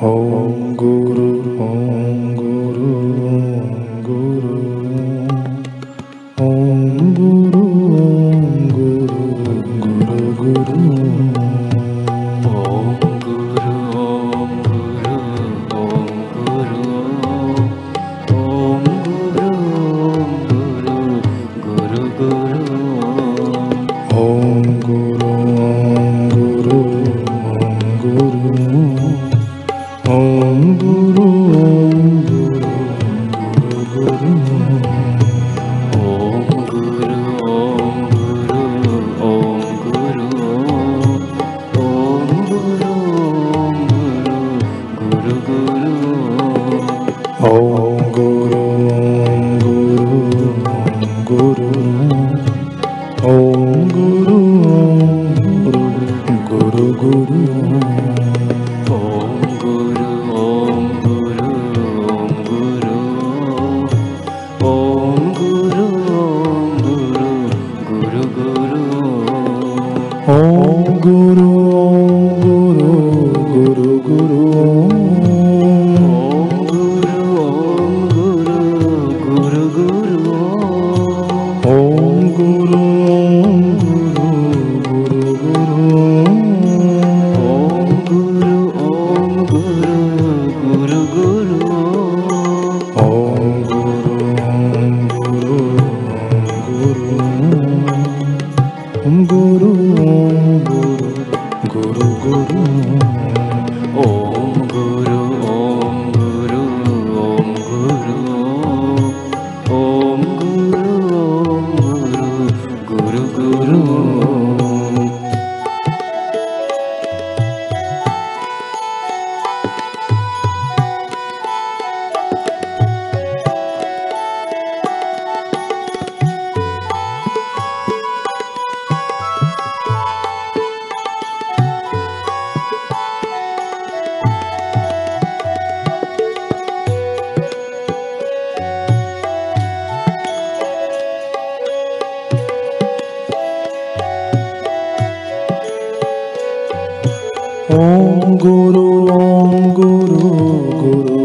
Om Guru Om Guru Guru Om Guru Guru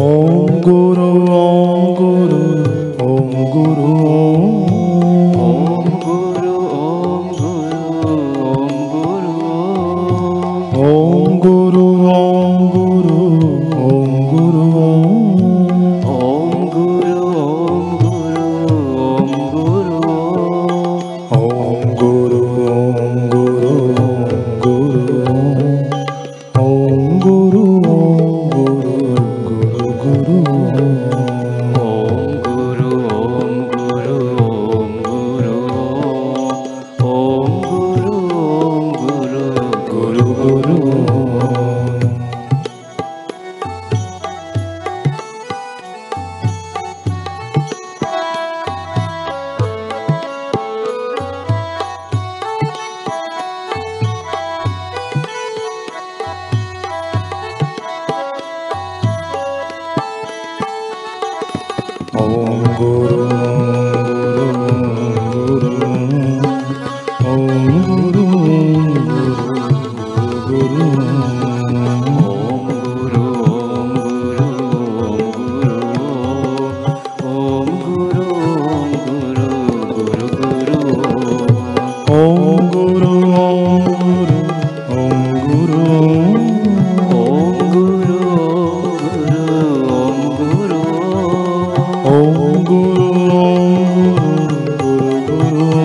Om Guru Om Guru Om Guru Om Guru Om Guru Om Guru.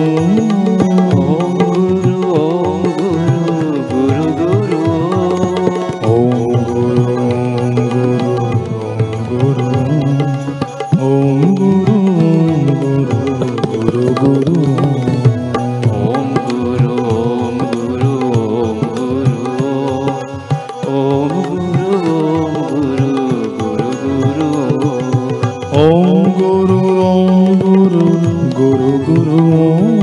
Om Guru Om Guru Guru Guru Om